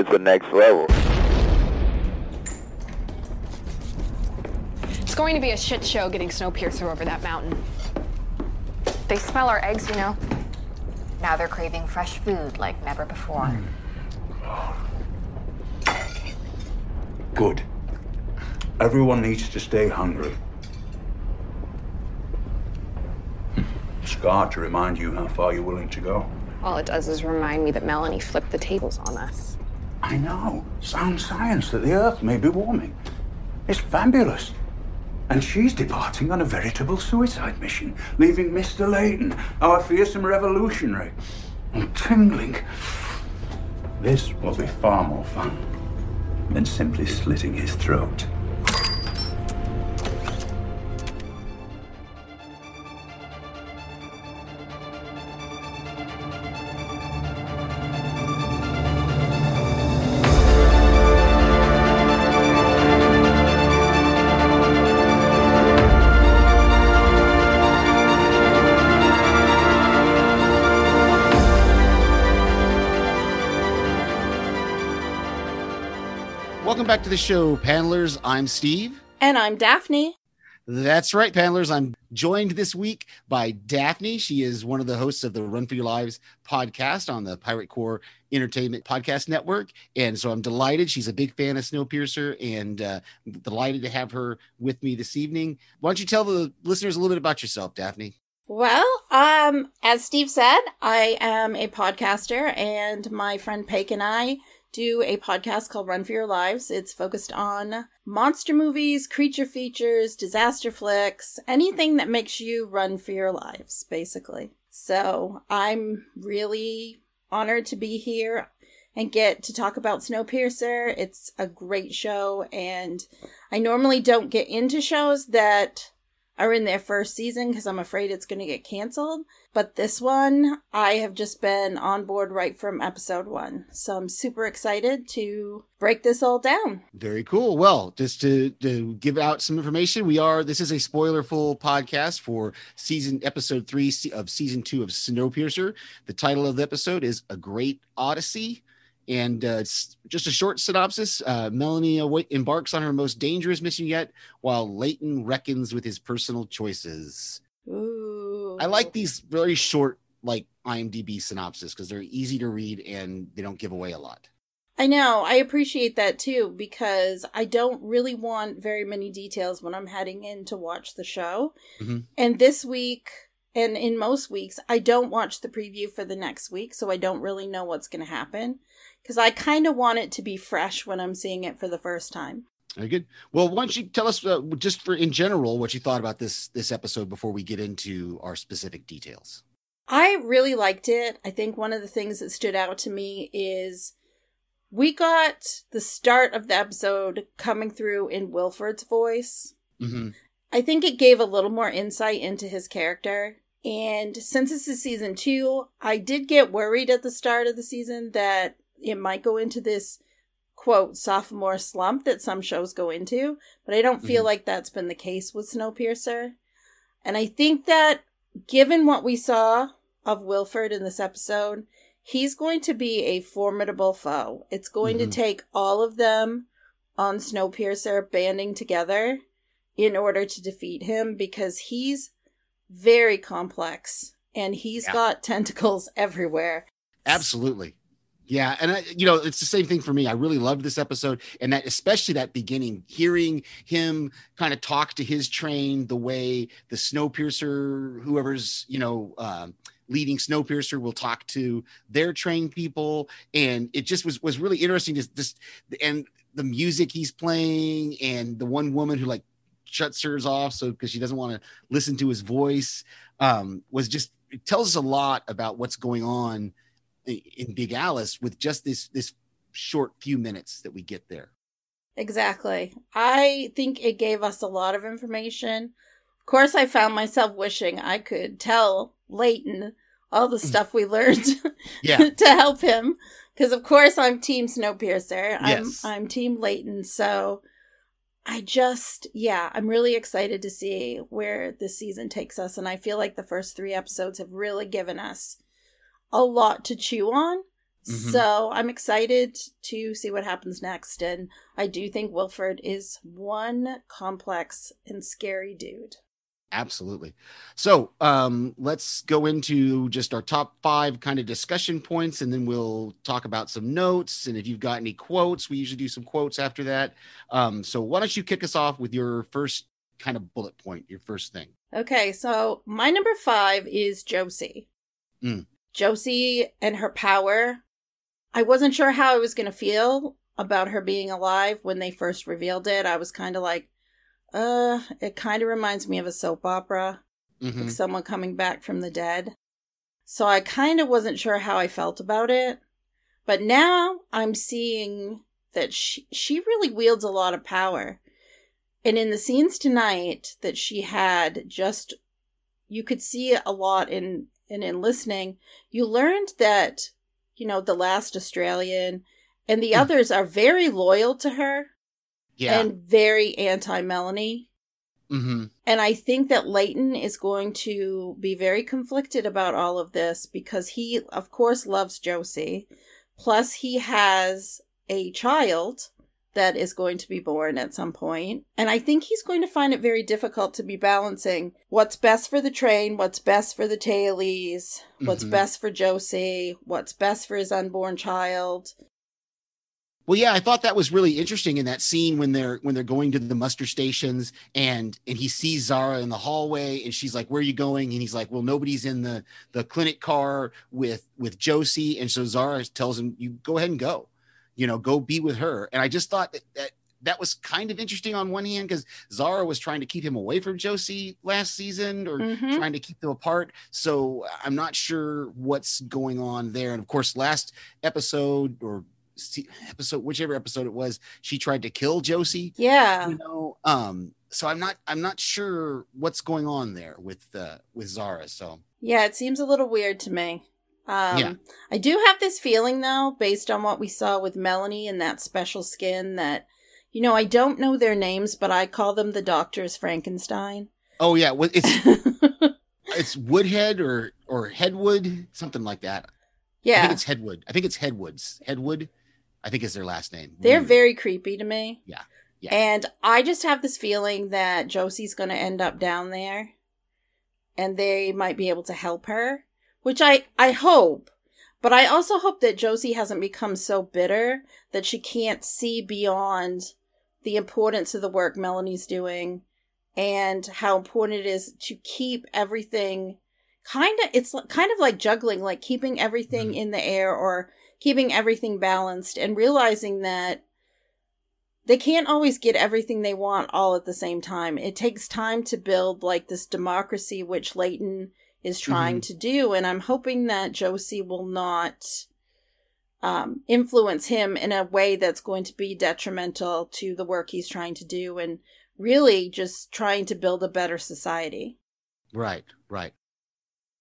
it's the next level. It's going to be a shit show getting Snowpiercer over that mountain. They smell our eggs, you know. Now they're craving fresh food like never before. Good. Everyone needs to stay hungry. Scar to remind you how far you're willing to go. All it does is remind me that Melanie flipped the tables on us. I know. Sound science that the Earth may be warming. It's fabulous. And she's departing on a veritable suicide mission, leaving Mr. Layton, our fearsome revolutionary. I'm tingling. This will be far more fun than simply slitting his throat. Welcome back to the show, panelers. I'm Steve. And I'm Daphne. That's right, panelers. I'm joined this week by Daphne. She is one of the hosts of the Run for Your Lives podcast on the Pirate Core Entertainment Podcast Network. And so I'm delighted. She's a big fan of Snowpiercer and uh, delighted to have her with me this evening. Why don't you tell the listeners a little bit about yourself, Daphne? Well, um, as Steve said, I am a podcaster, and my friend Paik and I do a podcast called Run for Your Lives. It's focused on monster movies, creature features, disaster flicks, anything that makes you run for your lives, basically. So I'm really honored to be here and get to talk about Snowpiercer. It's a great show, and I normally don't get into shows that are in their first season because I'm afraid it's going to get canceled. But this one, I have just been on board right from episode one. So I'm super excited to break this all down. Very cool. Well, just to, to give out some information, we are, this is a spoiler full podcast for season episode three of season two of Snowpiercer. The title of the episode is A Great Odyssey. And uh, it's just a short synopsis. Uh, Melanie aw- embarks on her most dangerous mission yet, while Layton reckons with his personal choices. I like these very short, like IMDb synopsis, because they're easy to read and they don't give away a lot. I know. I appreciate that too because I don't really want very many details when I'm heading in to watch the show. Mhm. And this week, and in most weeks, I don't watch the preview for the next week, so I don't really know what's going to happen because I kind of want it to be fresh when I'm seeing it for the first time. Very good. Well, why don't you tell us, uh, just for in general, what you thought about this this episode before we get into our specific details? I really liked it. I think one of the things that stood out to me is we got the start of the episode coming through in Wilford's voice. Mm-hmm. I think it gave a little more insight into his character. And since this is season two, I did get worried at the start of the season that it might go into this quote sophomore slump that some shows go into, but I don't feel Mhm. like that's been the case with Snowpiercer. And I think that given what we saw of Wilford in this episode, he's going to be a formidable foe. It's going Mhm. to take all of them on Snowpiercer banding together in order to defeat him because he's very complex and he's Yeah. got tentacles everywhere. Absolutely. Yeah, and I, you know, it's the same thing for me. I really loved this episode, and that especially that beginning, hearing him kind of talk to his train the way the Snowpiercer, whoever's you know um, leading Snowpiercer, will talk to their trained people, and it just was was really interesting. Just this, and the music he's playing, and the one woman who like shuts hers off so because she doesn't want to listen to his voice um, was just it tells us a lot about what's going on in Big Alice with just this this short few minutes that we get there. Exactly. I think it gave us a lot of information. Of course, I found myself wishing I could tell Layton all the mm. stuff we learned Yeah. to help him. Because of course I'm Team Snowpiercer. Yes. I'm I'm Team Layton. So I just yeah, I'm really excited to see where this season takes us. And I feel like the first three episodes have really given us a lot to chew on. Mhm. So I'm excited to see what happens next. And I do think Wilford is one complex and scary dude. Absolutely. So um, let's go into just our top five kind of discussion points, and then we'll talk about some notes. And if you've got any quotes, we usually do some quotes after that. Um, so why don't you kick us off with your first kind of bullet point, your first thing? Okay, so my number five is Josie. Mm. Josie and her power. I wasn't sure how I was going to feel about her being alive when they first revealed it. I was kind of like, uh, it kind of reminds me of a soap opera, Mhm. like someone coming back from the dead. So I kind of wasn't sure how I felt about it. But now I'm seeing that she, she really wields a lot of power. And in the scenes tonight that she had, just you could see a lot in and in listening, you learned that, you know, the last Australian and the Hmm. others are very loyal to her Yeah. and very anti Melanie. hmm And I think that Layton is going to be very conflicted about all of this because he, of course, loves Josie. Plus, he has a child that is going to be born at some point. And I think he's going to find it very difficult to be balancing what's best for the train, what's best for the tailies, what's Mhm. best for Josie, what's best for his unborn child. Well, yeah, I thought that was really interesting in that scene when they're when they're going to the muster stations and and he sees Zarah in the hallway and she's like, "Where are you going?" And he's like, "Well, nobody's in the the clinic car with with Josie." And so Zarah tells him, "You go ahead and go, you know, go be with her." And I just thought that that, that was kind of interesting on one hand because Zarah was trying to keep him away from Josie last season or Mhm. trying to keep them apart. So I'm not sure what's going on there. And of course, last episode or episode, whichever episode it was, she tried to kill Josie. Yeah. You know, um, so I'm not I'm not sure what's going on there with uh, with Zarah. So Yeah, it seems a little weird to me. Um, Yeah. I do have this feeling, though, based on what we saw with Melanie and that special skin, that, you know, I don't know their names, but I call them the Doctors Frankenstein. oh yeah, well, it's it's Woodhead or or Headwood, something like that. Yeah. I think it's Headwood. I think it's Headwoods. Headwood, I think is their last name. they're Weird. very creepy to me. Yeah, yeah. And I just have this feeling that Josie's going to end up down there and they might be able to help her, which I, I hope. But I also hope that Josie hasn't become so bitter that she can't see beyond the importance of the work Melanie's doing and how important it is to keep everything kind of it's kind of like juggling like keeping everything Mhm. in the air or keeping everything balanced and realizing that they can't always get everything they want all at the same time. It takes time to build like this democracy, which Layton is trying to do. And I'm hoping that Josie will not um, influence him in a way that's going to be detrimental to the work he's trying to do and really just trying to build a better society. Right, right.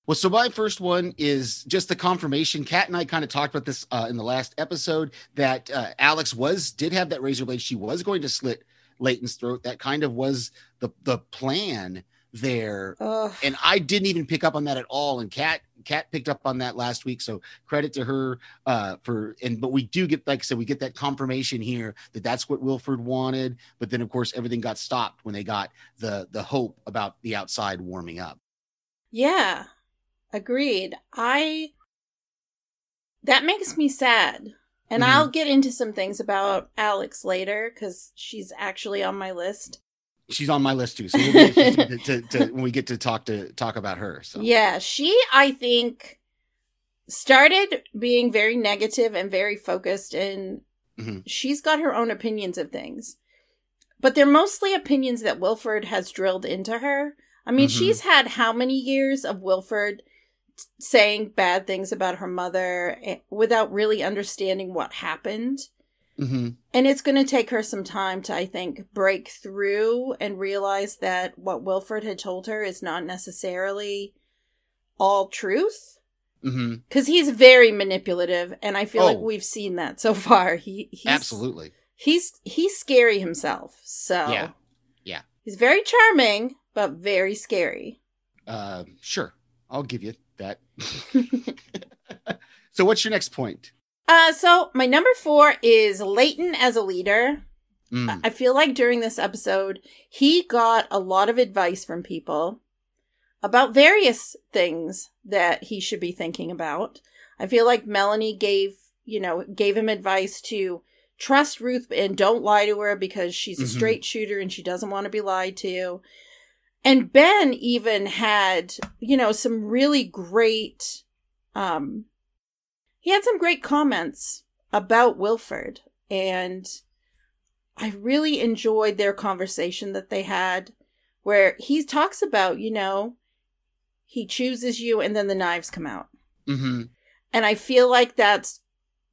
Well, so my first one is just the confirmation. Kat and I kind of talked about this uh, in the last episode that uh, Alex was did have that razor blade. She was going to slit Layton's throat. That kind of was the the plan there, Ugh. and I didn't even pick up on that at all. And Kat Kat picked up on that last week, so credit to her uh, for. And but we do get, like I said, we get that confirmation here that that's what Wilford wanted. But then, of course, everything got stopped when they got the the hope about the outside warming up. Yeah, agreed. I. That makes me sad. And Mhm. I'll get into some things about Alex later because she's actually on my list. She's on my list too. So we'll to, to, to when we get to talk to talk about her. So Yeah, she, I think, started being very negative and very focused, and Mhm. she's got her own opinions of things. But they're mostly opinions that Wilford has drilled into her. I mean, Mhm. she's had how many years of Wilford saying bad things about her mother eh, without really understanding what happened? Mhm. And it's going to take her some time to, I think, break through and realize that what Wilford had told her is not necessarily all truth. Because he's very manipulative, and I feel like Oh. we've seen that so far. He he's, absolutely. He's he's scary himself. So Yeah. Yeah. he's very charming, but very scary. Uh, sure, I'll give you that. so, what's your next point? Uh, so my number four is Layton as a leader. Mm. I feel like during this episode, he got a lot of advice from people about various things that he should be thinking about. I feel like Melanie gave, you know, gave him advice to trust Ruth and don't lie to her because she's a Mhm. straight shooter and she doesn't want to be lied to. And Ben even had, you know, some really great um he had some great comments about Wilford and I really enjoyed their conversation that they had where he talks about, you know, he chooses you and then the knives come out. hmm And I feel like that's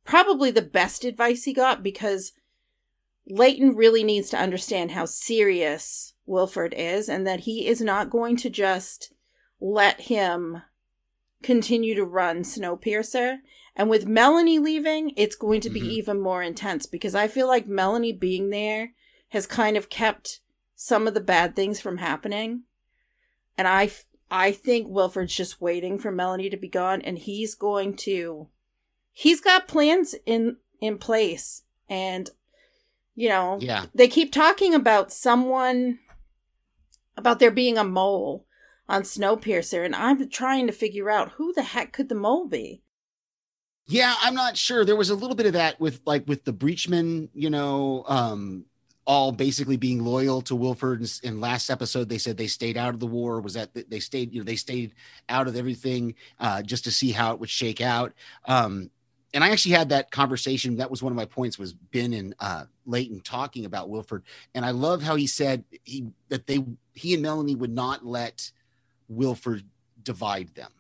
probably the best advice he got because Layton really needs to understand how serious Wilford is and that he is not going to just let him continue to run Snowpiercer. And with Melanie leaving, it's going to be Mhm. even more intense because I feel like Melanie being there has kind of kept some of the bad things from happening. And I, I think Wilford's just waiting for Melanie to be gone and he's going to, he's got plans in, in place. And, you know, Yeah. they keep talking about someone about there being a mole on Snowpiercer, and I'm trying to figure out who the heck could the mole be. Yeah, I'm not sure. There was a little bit of that with like with the breachmen, you know, um, all basically being loyal to Wilford. And, in last episode, they said they stayed out of the war. Was that they stayed, you know, they stayed out of everything uh, just to see how it would shake out. Um, and I actually had that conversation. That was one of my points. Was Ben and uh, Layton talking about Wilford, and I love how he said he that they he and Melanie would not let Wilford divide them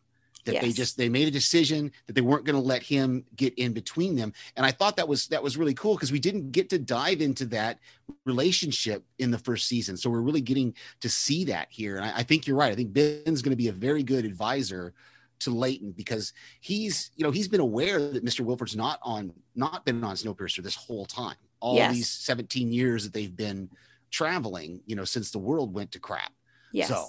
that they just they made a decision that they weren't going to let him get in between them and i thought that was that was really cool because we didn't get to dive into that relationship in the first season so we're really getting to see that here and i, I think you're right i think ben's going to be a very good advisor to Layton because he's you know he's been aware that Mr. Wilford's not on not been on Snowpiercer this whole time all Yes. these 17 years that they've been traveling you know since the world went to crap Yes. So,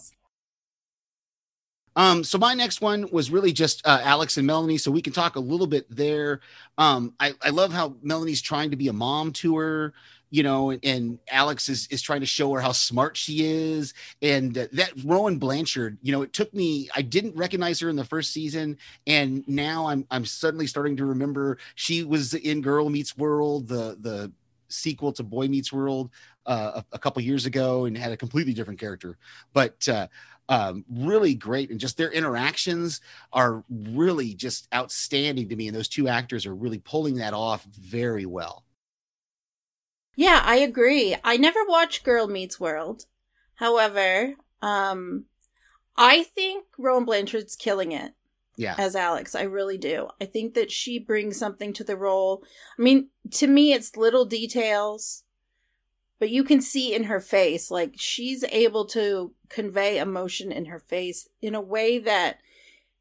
Um, so my next one was really just uh, Alex and Melanie, so we can talk a little bit there. Um, I, I love how Melanie's trying to be a mom to her, you know, and, and Alex is is trying to show her how smart she is. And uh, that Rowan Blanchard, you know, it took me. I didn't recognize her in the first season, and now I'm I'm suddenly starting to remember she was in Girl Meets World, the the sequel to Boy Meets World uh, a, a couple years ago, and had a completely different character, but. Uh, um, really great and just their interactions are really just outstanding to me and those two actors are really pulling that off very well Yeah, I agree. I never watched Girl Meets World. However, um, I think Rowan Blanchard's killing it yeah as Alex. I really do. I think that she brings something to the role. I mean, to me, it's little details, but you can see in her face, like she's able to convey emotion in her face in a way that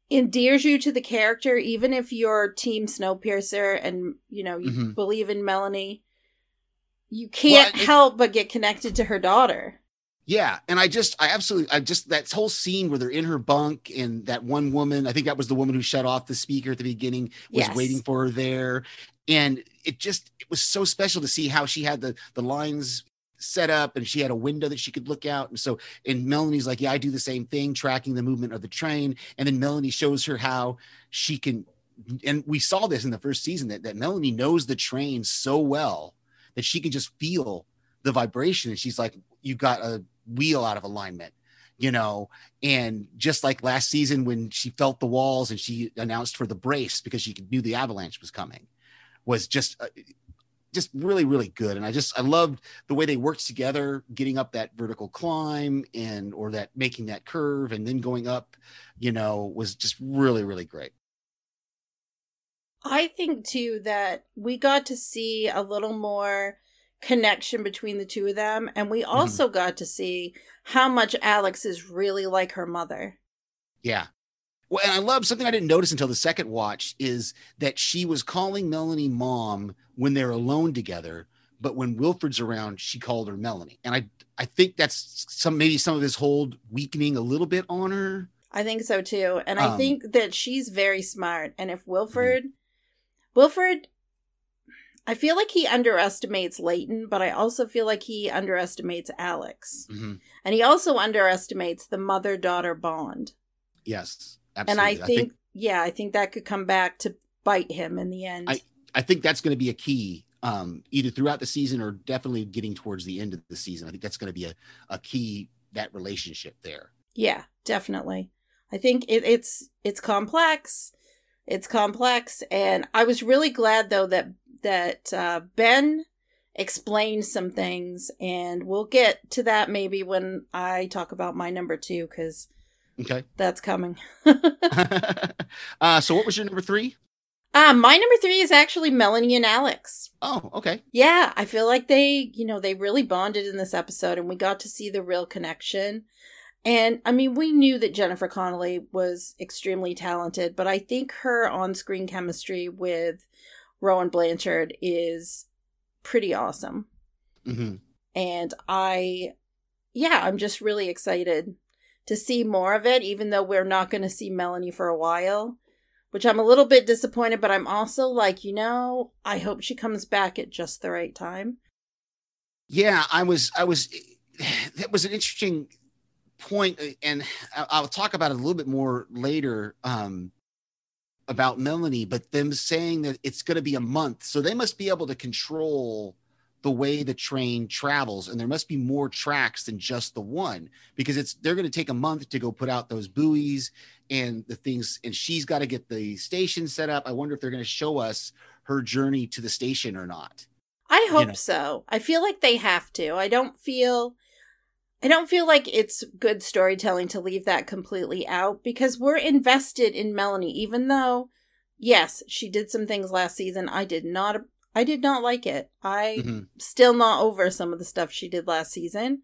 endears you to the character, even if you're Team Snowpiercer and you know you Mhm. believe in Melanie. You can't Well, it- help but get connected to her daughter. Yeah and i just i absolutely i just that whole scene where they're in her bunk and that one woman i think that was the woman who shut off the speaker at the beginning was Yes. waiting for her there. And it just it was so special to see how she had the the lines set up and she had a window that she could look out. And so and melanie's like yeah i do the same thing tracking the movement of the train. And then melanie shows her how she can and we saw this in the first season that, that melanie knows the train so well that she can just feel the vibration. And she's like you got a wheel out of alignment you know? And just like last season when she felt the walls and she announced for the brace because she knew the avalanche was coming was just uh, just really really good. And i just i loved the way they worked together getting up that vertical climb and or that making that curve and then going up you know was just really really great. I think too that we got to see a little more connection between the two of them, and we also got to see how much Alex is really like her mother. Yeah. Well, and I love something I didn't notice until the second watch is that she was calling Melanie mom when they're alone together, but when Wilford's around, she called her Melanie. And I I think that's some maybe some of his hold weakening a little bit on her. I think so too, and I Um, think that she's very smart. And if Wilford, Wilford I feel like he underestimates Layton, but I also feel like he underestimates Alex. hmm And he also underestimates the mother daughter bond. Yes, Absolutely. And absolutely. I think, yeah, I think that could come back to bite him in the end. I- I think that's going to be a key, um, either throughout the season or definitely getting towards the end of the season. I think that's going to be a, a key that relationship there. yeah, definitely. I think it, it's it's complex. It's complex, and I was really glad though that that uh, Ben explained some things, and we'll get to that maybe when I talk about my number two because Okay. that's coming. uh, so what was your number three? Uh, my number three is actually Melanie and Alex. Oh, okay. Yeah, I feel like they, you know, they really bonded in this episode and we got to see the real connection. And I mean, we knew that Jennifer Connelly was extremely talented, but I think her on screen chemistry with Rowan Blanchard is pretty awesome. hmm And I, yeah, I'm just really excited to see more of it, even though we're not going to see Melanie for a while, which I'm a little bit disappointed, but I'm also like, you know, I hope she comes back at just the right time. Yeah, I was, I was, that was an interesting uh, and I'll talk about it a little bit more later um, about Melanie, but them saying that it's going to be a month. So they must be able to control the way the train travels and there must be more tracks than just the one because it's they're going to take a month to go put out those buoys and the things and she's got to get the station set up i wonder if they're going to show us her journey to the station or not I hope know. so. I feel like they have to. I don't feel I don't feel like it's good storytelling to leave that completely out because we're invested in Melanie even though yes, she did some things last season I did not I did not like it. I Mhm. still not over some of the stuff she did last season.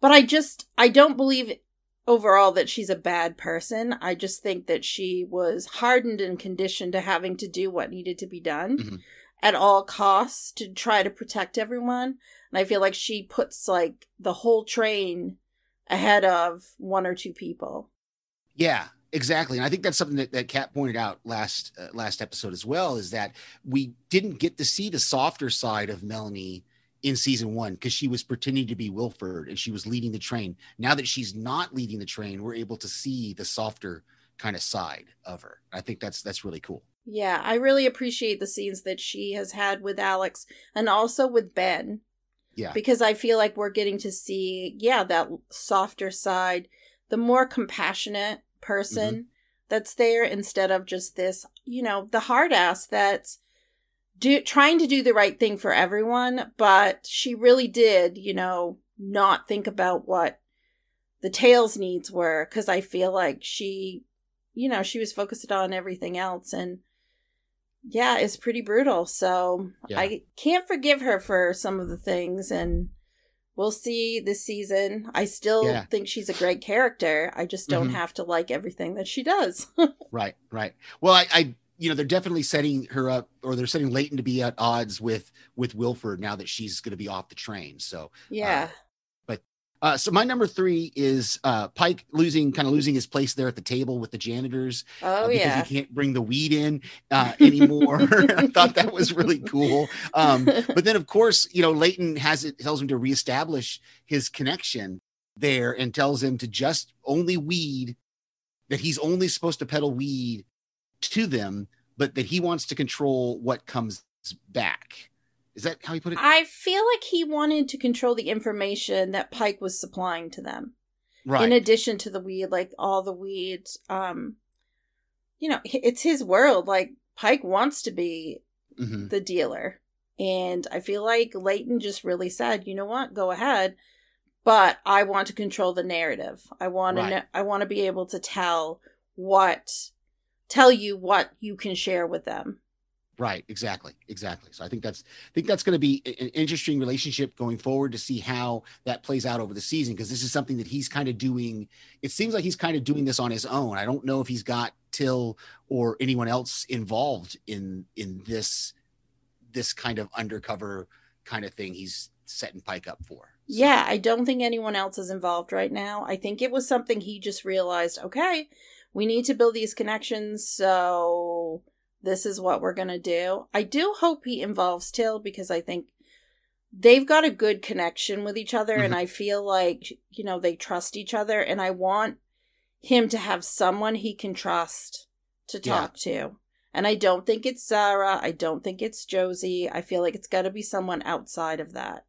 But I just I don't believe overall that she's a bad person. I just think that she was hardened and conditioned to having to do what needed to be done Mhm. At all costs to try to protect everyone. And I feel like she puts like the whole train ahead of one or two people. Yeah, exactly. And I think that's something that, that Kat pointed out last uh, last episode as well is that we didn't get to see the softer side of Melanie in season one because she was pretending to be Wilford and she was leading the train. Now that she's not leading the train, we're able to see the softer kind of side of her. I think that's that's really cool. Yeah, I really appreciate the scenes that she has had with Alex and also with Ben. Yeah. Because I feel like we're getting to see, yeah, that softer side, the more compassionate person mm-hmm. that's there instead of just this, you know, the hard ass that's do trying to do the right thing for everyone, but she really did, you know, not think about what the tails needs were because I feel like she, you know, she was focused on everything else and yeah, it's pretty brutal. So Yeah. I can't forgive her for some of the things and we'll see this season. I still Yeah. think she's a great character. I just don't Mhm. have to like everything that she does. Right, right. Well, I, I, you know, they're definitely setting her up, or they're setting Layton to be at odds with with Wilford now that she's going to be off the train. So, yeah. uh, so my number three is uh, Pike losing, kind of losing his place there at the table with the janitors oh uh, because yeah. he can't bring the weed in uh, anymore. I thought that was really cool. Um, but then, of course, you know, Layton has it tells him to reestablish his connection there and tells him to just only weed that he's only supposed to peddle weed to them, but that he wants to control what comes back. Is that how he put it? I feel like he wanted to control the information that Pike was supplying to them. right. In addition to the weed, like all the weed, um, you know, it's his world. Like Pike wants to be Mhm. the dealer, and I feel like Layton just really said, "You know what? Go ahead." But I want to control the narrative. I want Right. to. I want to be able to tell what, tell you what you can share with them. Right, exactly, exactly. So I think that's I think that's going to be an interesting relationship going forward to see how that plays out over the season because this is something that he's kind of doing. It seems like he's kind of doing this on his own. I don't know if he's got Till or anyone else involved in in this this kind of undercover kind of thing he's setting Pike up for. Yeah, I don't think anyone else is involved right now. I think it was something he just realized, okay, we need to build these connections, so this is what we're going to do. I do hope he involves Till because I think they've got a good connection with each other and Mhm. I feel like, you know, they trust each other and I want him to have someone he can trust to Yeah. talk to. And I don't think it's Sarah. I don't think it's Josie. I feel like it's got to be someone outside of that.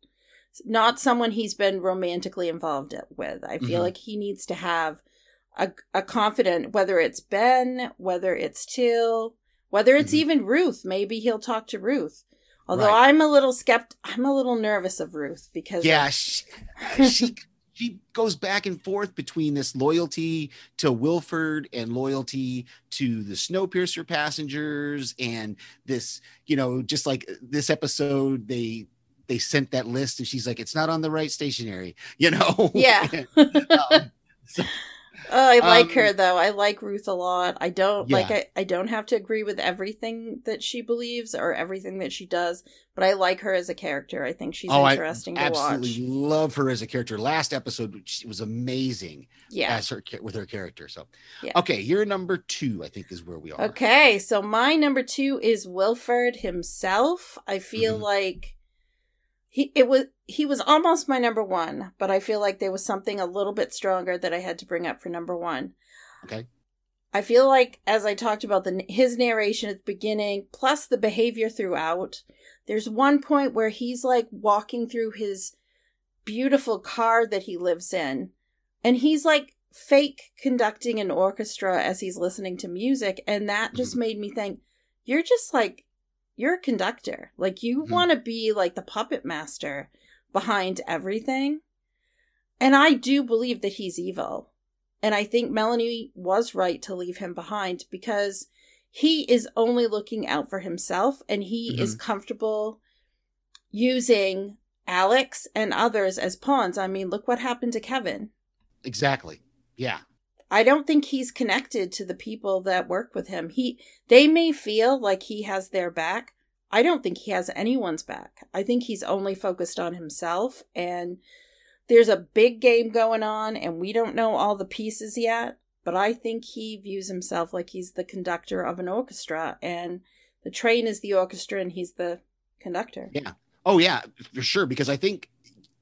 Not someone he's been romantically involved with. I feel Mhm. like he needs to have a, a confident, whether it's Ben, whether it's Till, whether it's Mhm. even Ruth. Maybe he'll talk to Ruth. Although Right. I'm a little skept, I'm a little nervous of Ruth because yeah of- she, she she goes back and forth between this loyalty to wilford and loyalty to the snowpiercer passengers and this you know just like this episode they they sent that list and she's like it's not on the right stationery you know Yeah. um, so- Oh, I like Um, her though. I like Ruth a lot. I don't like I, I don't have to agree with everything that she believes or everything that she does, but I like her as a character. I think she's oh interesting i to absolutely watch. love her as a character last episode was amazing Yeah. as her with her character so Yeah. okay you're number two i think is where we are Okay, so my number two is Wilford himself. I feel Mhm. like he it was he was almost my number one, but I feel like there was something a little bit stronger that I had to bring up for number one. okay I feel like as I talked about the his narration at the beginning, plus the behavior throughout, there's one point where he's like walking through his beautiful car that he lives in, and he's like fake conducting an orchestra as he's listening to music, and that just mm-hmm. made me think, you're just like you're a conductor, like you Mhm. want to be like the puppet master behind everything, and I do believe that he's evil. And I think Melanie was right to leave him behind because he is only looking out for himself and he is comfortable using Alex and others as pawns. I mean, look what happened to Kevin. exactly yeah I don't think he's connected to the people that work with him. He they may feel like he has their back. I don't think he has anyone's back. I think he's only focused on himself and there's a big game going on and we don't know all the pieces yet, but I think he views himself like he's the conductor of an orchestra and the train is the orchestra and he's the conductor. Yeah. Oh yeah, for sure. Because I think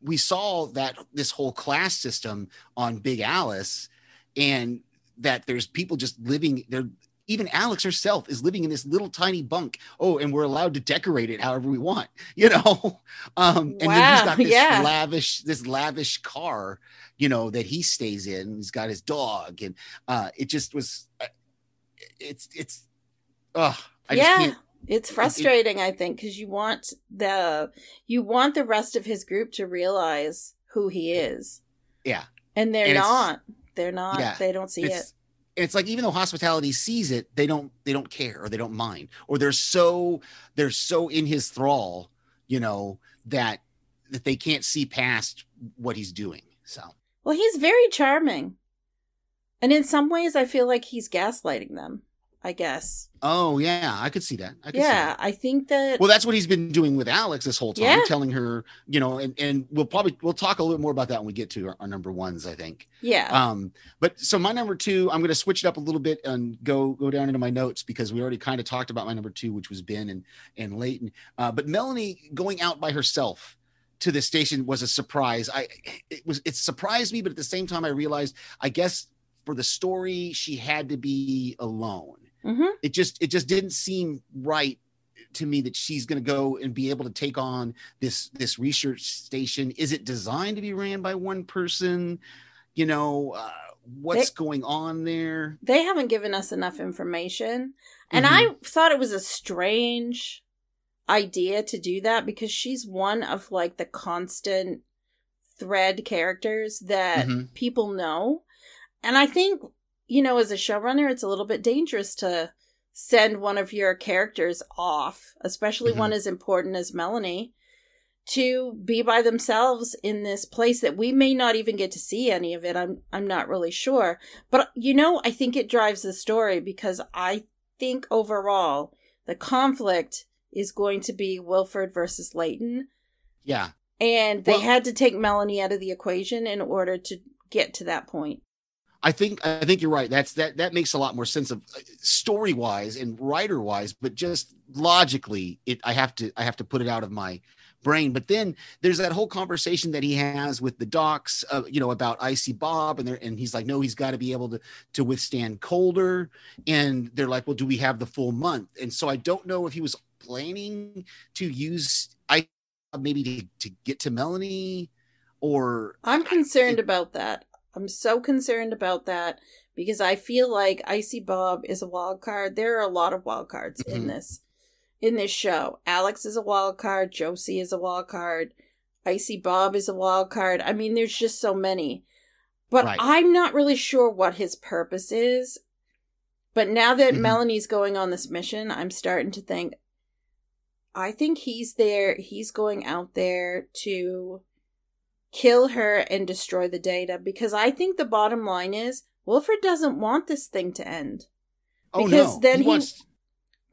we saw that this whole class system on Big Alice, and that there's people just living there. Even Alex herself is living in this little tiny bunk. Oh, and we're allowed to decorate it however we want, you know. Um, and then he's Wow, got this yeah. lavish, this lavish car, you know, that he stays in. He's got his dog, and uh, it just was. Uh, it's it's. Oh, I just yeah. It's frustrating, I think, because you want the you want the rest of his group to realize who he is, Yeah. and they're And not. They're not. Yeah, they don't see it. it's, it's like even though hospitality sees it they don't they don't care or they don't mind or they're so they're so in his thrall you know that that they can't see past what he's doing so Well, he's very charming, and in some ways, I feel like he's gaslighting them. I guess. oh yeah i could see that i could see Yeah, that. I think that. well that's what he's been doing with alex this whole time Yeah. telling her you know and and we'll probably we'll talk a little bit more about that when we get to our, our number ones i think yeah. Um, but so my number two, I'm going to switch it up a little bit and go go down into my notes because we already kind of talked about my number two, which was Ben and and Layton. Uh, but Melanie going out by herself to the station was a surprise. I it was it surprised me, but at the same time, I realized I guess for the story she had to be alone. Hmm It just it just didn't seem right to me that she's going to go and be able to take on this this research station is it designed to be ran by one person you know uh, what's going on there They haven't given us enough information, and Mhm. I thought it was a strange idea to do that because she's one of like the constant thread characters that Mhm. people know. And I think, you know, as a showrunner, it's a little bit dangerous to send one of your characters off, especially Mhm. one as important as Melanie, to be by themselves in this place that we may not even get to see any of it. I'm I'm not really sure. But you know, I think it drives the story because I think overall the conflict is going to be Wilford versus Layton. yeah And they Well- had to take Melanie out of the equation in order to get to that point. I think I think you're right. That's that that makes a lot more sense of story wise and writer wise, but just logically, it I have to I have to put it out of my brain. But then there's that whole conversation that he has with the docs, uh, you know, about Icy Bob, and and he's like, no, he's got to be able to to withstand colder. And they're like, well, do we have the full month? And so I don't know if he was planning to use I maybe to, to get to Melanie or I'm concerned about that. I'm so concerned about that because I feel like Icy Bob is a wild card. There are a lot of wild cards mm-hmm. in this in this show. Alex is a wild card, Josie is a wild card, Icy Bob is a wild card. I mean, there's just so many. But right. I'm not really sure what his purpose is. But now that mm-hmm. Melanie's going on this mission, I'm starting to think I think he's there, he's going out there to kill her and destroy the data because I think the bottom line is Wilford doesn't want this thing to end. Oh no. then he, he... Wants...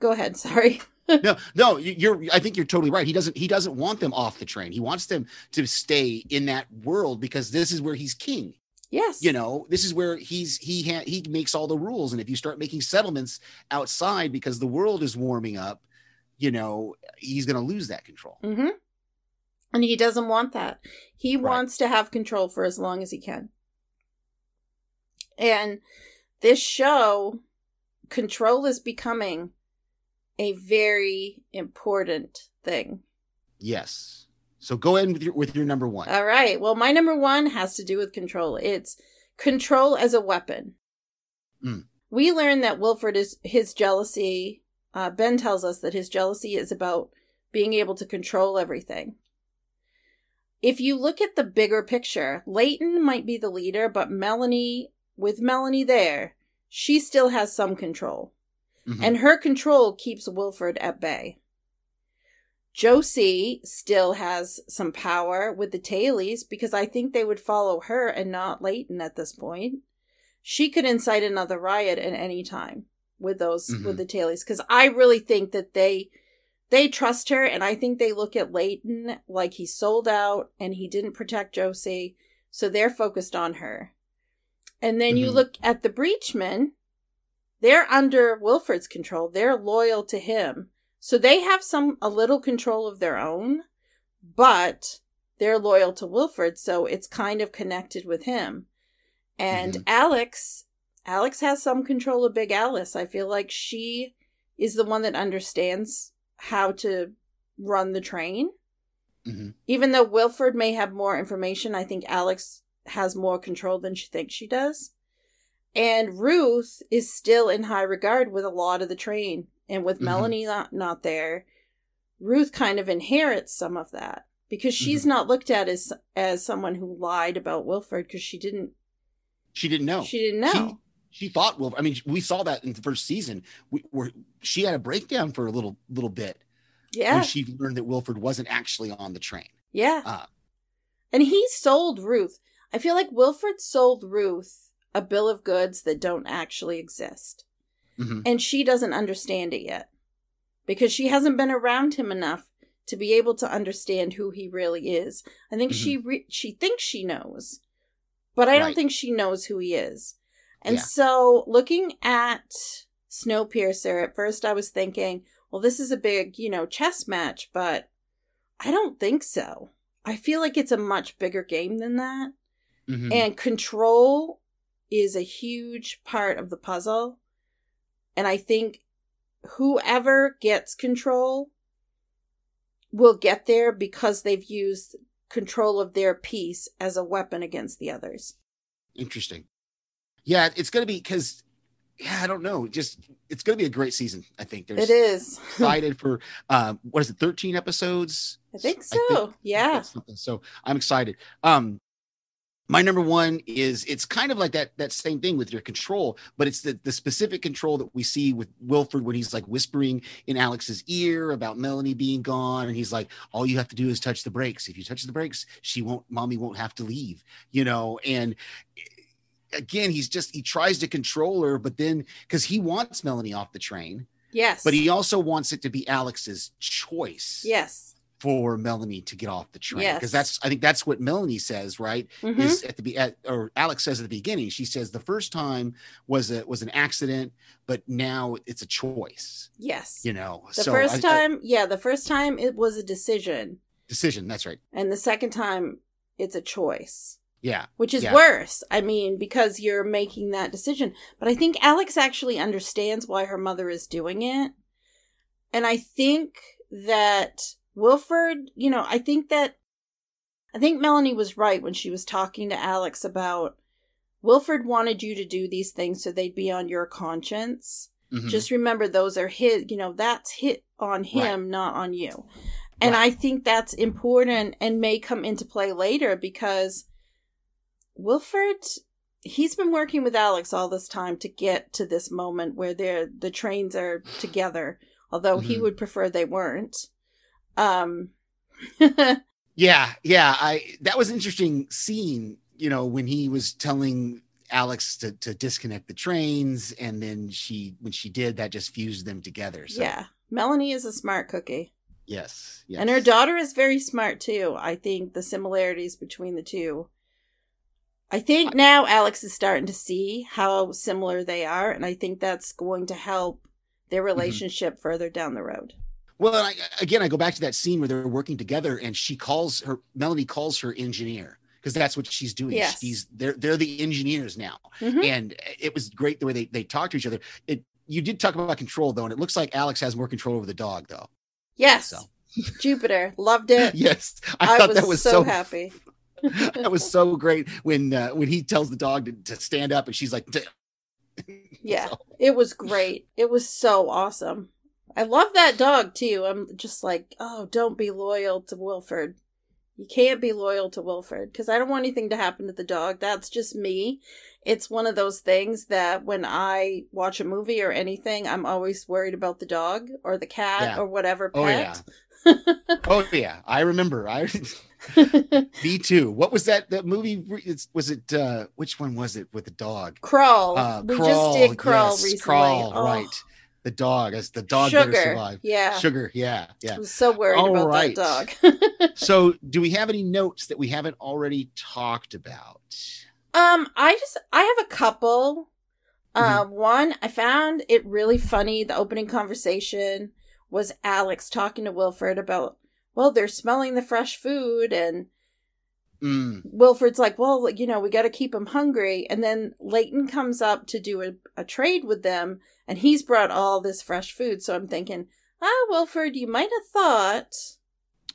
Go ahead, sorry. no, no, you're I think you're totally right. He doesn't he doesn't want them off the train. He wants them to stay in that world because this is where he's king. Yes. You know, this is where he's he ha- he makes all the rules and if you start making settlements outside because the world is warming up, you know, he's going to lose that control. Mm-hmm. And he doesn't want that. He right. wants to have control for as long as he can. And this show, control is becoming a very important thing. Yes. So go ahead with your with your number one. All right. Well, my number one has to do with control. It's control as a weapon. Mm. We learn that Wilford is his jealousy. Uh, ben tells us that his jealousy is about being able to control everything if you look at the bigger picture, Layton might be the leader, but Melanie, with Melanie there, she still has some control. Mm-hmm. And her control keeps Wilford at bay. Josie still has some power with the Tailies because I think they would follow her and not Leighton at this point. She could incite another riot at any time with those mm-hmm. with the Tailies because I really think that they they trust her, and I think they look at Layton like he sold out and he didn't protect Josie, so they're focused on her. And then mm-hmm. you look at the Breachmen, they're under Wilford's control. They're loyal to him. So they have some a little control of their own, but they're loyal to Wilford, so it's kind of connected with him. And mm-hmm. Alex, Alex has some control of Big Alice. I feel like she is the one that understands how to run the train. Mm-hmm. Even though Wilford may have more information, I think Alex has more control than she thinks she does. And Ruth is still in high regard with a lot of the train. And with mm-hmm. Melanie not, not there, Ruth kind of inherits some of that because she's mm-hmm. not looked at as as someone who lied about Wilford because she didn't she didn't know. She didn't know she thought Wilford. I mean, we saw that in the first season where she had a breakdown for a little little bit. Yeah, when she learned that Wilford wasn't actually on the train. Yeah, uh, and he sold Ruth. I feel like Wilford sold Ruth a bill of goods that don't actually exist, mm-hmm. and she doesn't understand it yet because she hasn't been around him enough to be able to understand who he really is. I think mm-hmm. she re- she thinks she knows, but I right. don't think she knows who he is. And yeah. so looking at Snowpiercer, at first I was thinking, well, this is a big, you know, chess match, but I don't think so. I feel like it's a much bigger game than that. Mm-hmm. And control is a huge part of the puzzle. And I think whoever gets control will get there because they've used control of their piece as a weapon against the others. Interesting. Yeah, it's going to be because yeah, I don't know. Just it's going to be a great season. I think there's it is excited for um, what is it, 13 episodes? I think so. I think, yeah. So I'm excited. Um, my number one is it's kind of like that that same thing with your control, but it's the the specific control that we see with Wilford when he's like whispering in Alex's ear about Melanie being gone, and he's like, "All you have to do is touch the brakes. If you touch the brakes, she won't, mommy won't have to leave." You know, and again, he's just he tries to control her, but then because he wants Melanie off the train. Yes. But he also wants it to be Alex's choice. Yes. for Melanie to get off the train Yes. because that's I think that's what Melanie says, right? Mhm. Is at the be at or Alex says at the beginning. She says the first time was a was an accident, but now it's a choice. yes. You know, The So first I- I- time, yeah, the first time it was a decision, decision. That's right. and the second time it's a choice. Yeah, which is Yeah. worse. I mean, because you're making that decision. But I think Alex actually understands why her mother is doing it. And I think that Wilford, you know, I think that I think Melanie was right when she was talking to Alex about Wilford wanted you to do these things so they'd be on your conscience. Mhm. Just remember those are his, you know, that's hit on him, not on you. And Right. I think that's important and may come into play later because Wilford, he's been working with Alex all this time to get to this moment where they're, the trains are together, although he Mhm. would prefer they weren't. Um, Yeah, yeah. I that was an interesting scene, you know, when he was telling Alex to, to disconnect the trains, and then she when she did, that just fused them together. So yeah. Melanie is a smart cookie. yes, yes. And her daughter is very smart too. I think the similarities between the two. I think now Alex is starting to see how similar they are, and I think that's going to help their relationship further down the road. Well, and I, again, I go back to that scene where they're working together, and she calls her Melanie calls her engineer because that's what she's doing. Yes. She's they're they're the engineers now, Mhm. and it was great the way they they talk to each other. It you did talk about control though, and it looks like Alex has more control over the dog though. Yes, So. Jupiter loved it. Yes, I, I, thought was, that was so, so, happy. That was so great when uh, when he tells the dog to, to stand up, and she's like, Yeah, So, it was great. It was so awesome. I love that dog too. I'm just like, oh, don't be loyal to Wilford. You can't be loyal to Wilford because I don't want anything to happen to the dog. That's just me. It's one of those things that when I watch a movie or anything, I'm always worried about the dog or the cat Yeah. or whatever oh yeah, oh yeah, I remember. I me too. What was that that movie? Was it uh which one was it with the dog? Crawl. Uh, we just did Crawl yes, recently. Crawl, Oh, right? The dog, as the dog better Sugar. survive. Yeah. Sugar, yeah, yeah. I was so worried All about right. that dog. So, do we have any notes that we haven't already talked about? Um, I just I have a couple. Uh, Mm-hmm. one I found it really funny. The opening conversation was Alex talking to Wilford about, well, they're smelling the fresh food, and Mm, Wilford's like, well, you know, we got to keep them hungry. And then Layton comes up to do a, a trade with them, and he's brought all this fresh food. So I'm thinking, ah, Wilford, you might have thought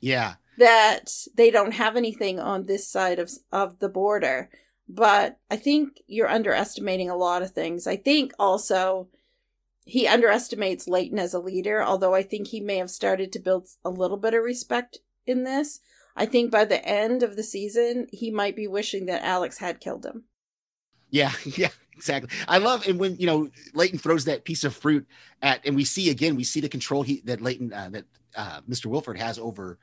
yeah, that they don't have anything on this side of of the border but i think you're underestimating a lot of things i think also he underestimates Layton as a leader although i think he may have started to build a little bit of respect in this i think by the end of the season he might be wishing that alex had killed him yeah, yeah. Exactly. I love and when you know Layton throws that piece of fruit at, and we see again, we see the control he that Layton uh, that uh, Mr. Wilford has over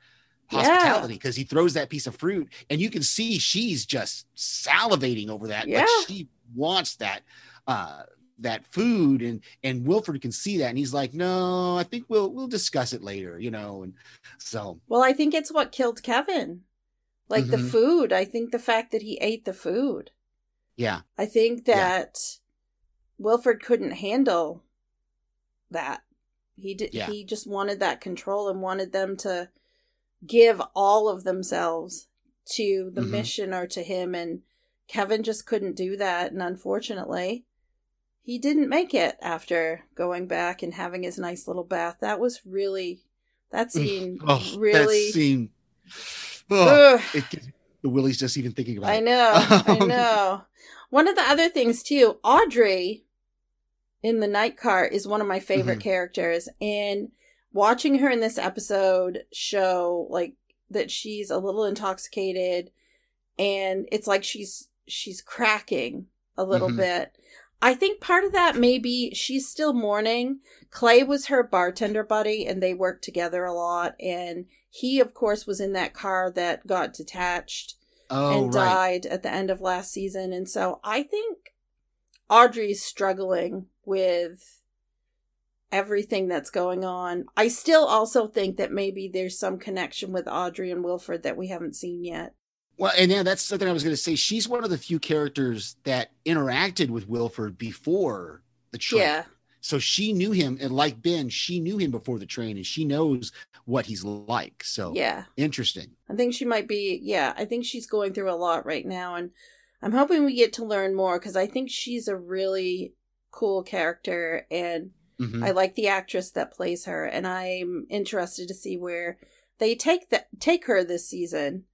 hospitality because he throws that piece of fruit, and you can see she's just salivating over that. Yeah. Like she wants that uh that food and and Wilford can see that and he's like no I think we'll we'll discuss it later you know and so well i think it's what killed kevin like the Mhm. food i think the fact that he ate the food yeah I think Yeah. that Wilford couldn't handle that. He did. Yeah. He just wanted that control and wanted them to give all of themselves to the Mhm. mission or to him, and Kevin just couldn't do that. And unfortunately, he didn't make it after going back and having his nice little bath. That was really that scene. oh really. that scene oh, it the willies just even thinking about I it I know. I know. One of the other things too, Audrey in the night car is one of my favorite Mhm. characters and watching her in this episode show like that she's a little intoxicated and it's like she's she's cracking a little Mhm. bit. I think part of that may be she's still mourning. Clay was her bartender buddy and they worked together a lot and he of course was in that car that got detached oh and right died at the end of last season. And so I think Audrey's struggling with everything that's going on. I still also think that maybe there's some connection with Audrey and Wilford that we haven't seen yet. Well, and yeah, that's something I was going to say. She's one of the few characters that interacted with Wilford before the train. Yeah. So she knew him, and like Ben, she knew him before the train, and she knows what he's like. So Yeah. interesting. I think she might be, yeah, I think she's going through a lot right now. And I'm hoping we get to learn more because I think she's a really cool character. And Mhm. I like the actress that plays her. And I'm interested to see where they take that take her this season.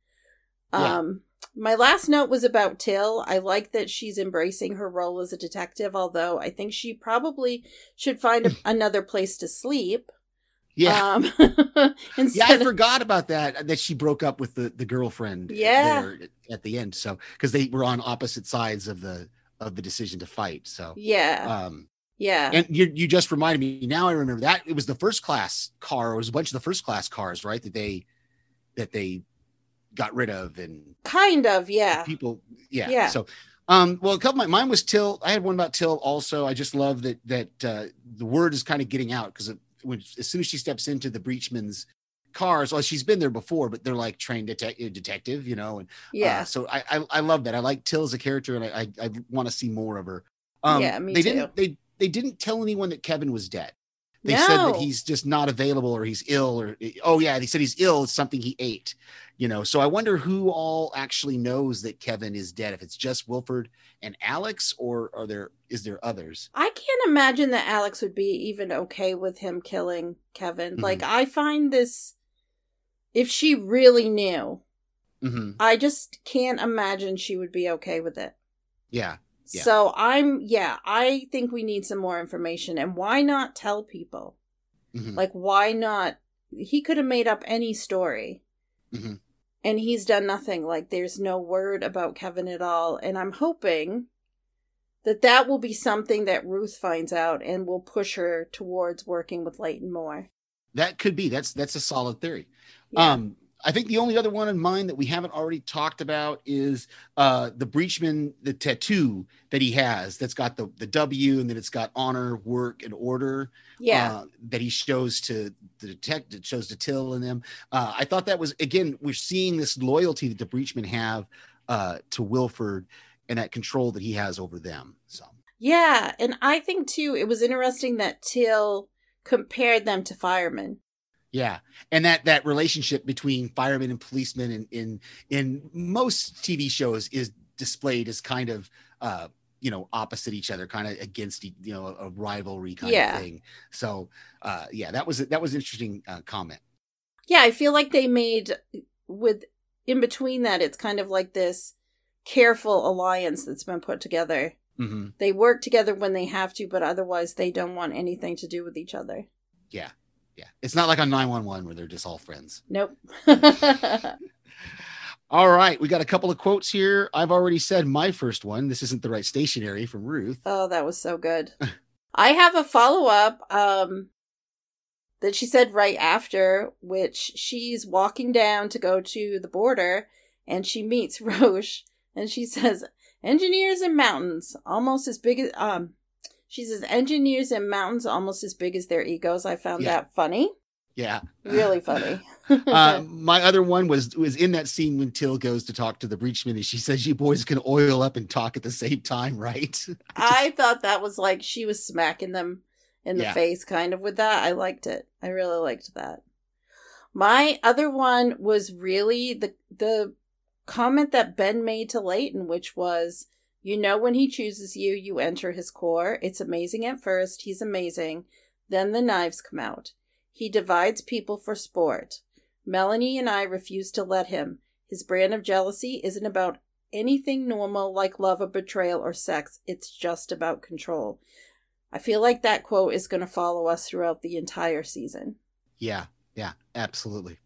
Yeah. Um, my last note was about Till. I like that she's embracing her role as a detective, although I think she probably should find a, another place to sleep. Yeah. Um, yeah, I of- forgot about that. That she broke up with the, the girlfriend. Yeah. there at the end. So because they were on opposite sides of the of the decision to fight. So yeah, um yeah. and you you just reminded me now I remember that it was the first class car, it was a bunch of the first class cars, right? That they that they got rid of and Kind of, yeah. people yeah. Yeah. So um well a couple of my, mine was Till. I had one about Till also. I just love that that uh the word is kind of getting out because when as soon as she steps into the breachman's cars, well, she's been there before, but they're like trained detec- detective, you know, and Yeah. uh, so I, I I love that. I like Till as a character, and I I, I want to see more of her. Um, Yeah, me they too. didn't they they didn't tell anyone that Kevin was dead. They said that he's just not available or he's ill or oh yeah, they said he's ill. It's something he ate, you know. So I wonder who all actually knows that Kevin is dead. If it's just Wilford and Alex, or are there is there others? I can't imagine that Alex would be even okay with him killing Kevin. Mhm. Like, I find this. If she really knew, hmm I just can't imagine she would be okay with it. Yeah, Yeah. So I'm, yeah, I think we need some more information. And why not tell people? Mhm. Like, why not? He could have made up any story. Mhm. And he's done nothing. Like, there's no word about Kevin at all. And I'm hoping that that will be something that Ruth finds out and will push her towards working with Layton more. that could be. That's that's a solid theory. Yeah. Um, I think the only other one in mind that we haven't already talked about is uh, the Breachman, the tattoo that he has that's got the, the W and then it's got honor, work, and order yeah. uh, that he shows to the detective, shows to Till and them. Uh, I thought that was, again, we're seeing this loyalty that the Breachmen have uh, to Wilford and that control that he has over them. So, yeah. And I think, too, it was interesting that Till compared them to firemen. Yeah, and that that relationship between firemen and policemen in in in most TV shows is displayed as kind of uh you know opposite each other, kind of against you know a rivalry kind Yeah. of thing. So uh yeah, that was that was an interesting uh, comment. Yeah, I feel like they made with in between that it's kind of like this careful alliance that's been put together. hmm They work together when they have to, but otherwise they don't want anything to do with each other. Yeah, yeah. It's not like on nine one one where they're just all friends. Nope. All right, we got a couple of quotes here. I've already said my first one. This isn't the right stationery from Ruth. oh, that was so good. I have a follow up um that she said right after, which she's walking down to go to the border and she meets Roche and she says, Engineers and mountains, almost as big as um she says engineers and mountains almost as big as their egos. I found Yeah. that funny. Yeah. Really funny. uh, my other one was was in that scene when Till goes to talk to the breachman and she says, "You boys can oil up and talk at the same time, right?" I thought that was like she was smacking them in the Yeah. face kind of with that. I liked it. I really liked that. My other one was really the the comment that Ben made to Layton, which was, you know when he chooses you, you enter his core. It's amazing at first, he's amazing. Then the knives come out. He divides people for sport. Melanie and I refuse to let him. His brand of jealousy isn't about anything normal like love or betrayal or sex. It's just about control. I feel like that quote is going to follow us throughout the entire season. yeah, yeah, absolutely.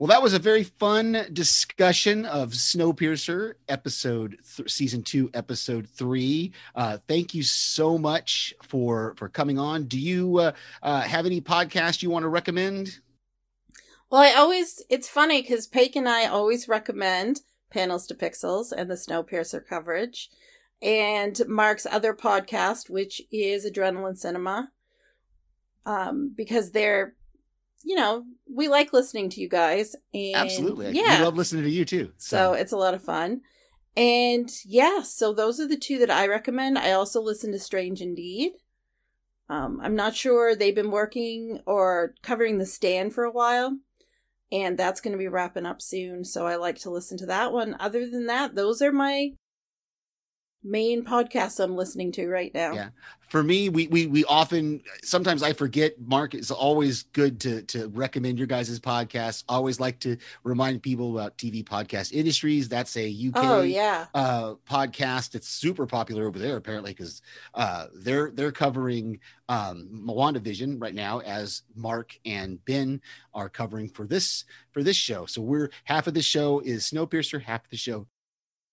Well, that was a very fun discussion of Snowpiercer, episode th- season two, episode three. Uh, thank you so much for for coming on. Do you uh, uh, have any podcast you want to recommend? Well, I always, it's funny because Paik and I always recommend Panels to Pixels and the Snowpiercer coverage and Mark's other podcast, which is Adrenaline Cinema. um, because they're, you know, we like listening to you guys. And Absolutely. Yeah. We love listening to you too. So it's a lot of fun. And yeah, so those are the two that I recommend. I also listen to Strange Indeed. Um, I'm not sure they've been working or covering the stand for a while, and that's going to be wrapping up soon. So I like to listen to that one. Other than that, those are my main podcasts I'm listening to right now. Yeah. For me, we we we often sometimes I forget. Mark, is always good to to recommend your guys' podcast. Always like to remind people about TV podcast industries. That's a UK Oh yeah. uh podcast it's super popular over there apparently because uh they're they're covering um Vision right now as mark and ben are covering for this for this show so we're half of the show is snowpiercer half of the show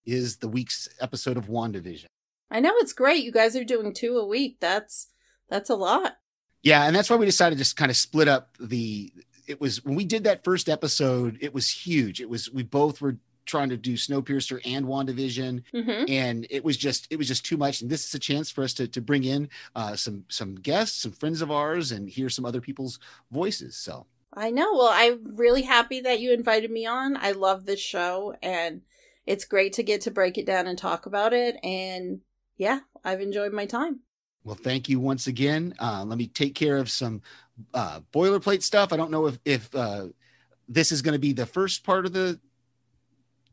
is the week's episode of wandavision I know it's great. You guys are doing two a week. That's that's a lot. yeah and that's why we decided to just kind of split up the it was when we did that first episode it was huge it was we both were trying to do snowpiercer and wandavision hmm and it was just it was just too much and this is a chance for us to, to bring in uh, some some guests some friends of ours and hear some other people's voices so I know. Well, I'm really happy that you invited me on. I love this show and it's great to get to break it down and talk about it. And yeah, I've enjoyed my time. well thank you once again uh, let me take care of some uh, boilerplate stuff i don't know if if uh, this is going to be the first part of the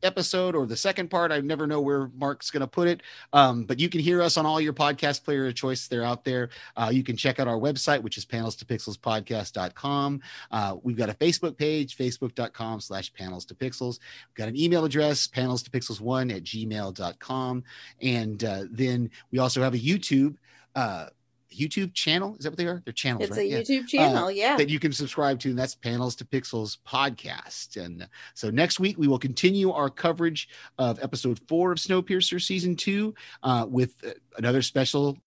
episode or the second part i never know where mark's going to put it. Um, but you can hear us on all your podcast player of choice. They're out there. Uh, you can check out our website which is panels to pixels podcast.com uh, we've got a facebook page facebook.com slash panels to pixels we've got an email address panels to pixels one at gmail.com and uh, then we also have a youtube uh, youtube channel is that what they are they're channels It's right? a Yeah YouTube channel. yeah. that you can subscribe to, and that's Panels to Pixels podcast. And so next week we will continue our coverage of episode four of Snowpiercer season two uh, with uh, another special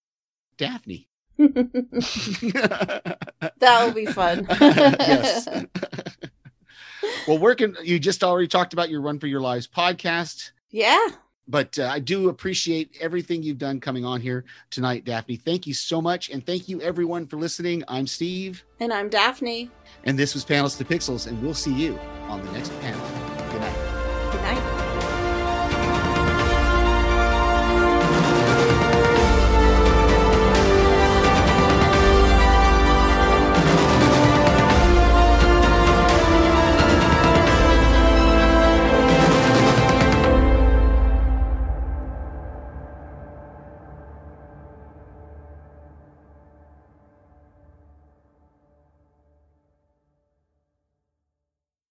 Daphne. That'll be fun. yes. well, working. You just already talked about your Run for Your Lives podcast. yeah. But uh, I do appreciate everything you've done coming on here tonight, Daphne. Thank you so much. And thank you, everyone, for listening. I'm Steve. And I'm Daphne. And this was Panels to Pixels, and we'll see you on the next panel.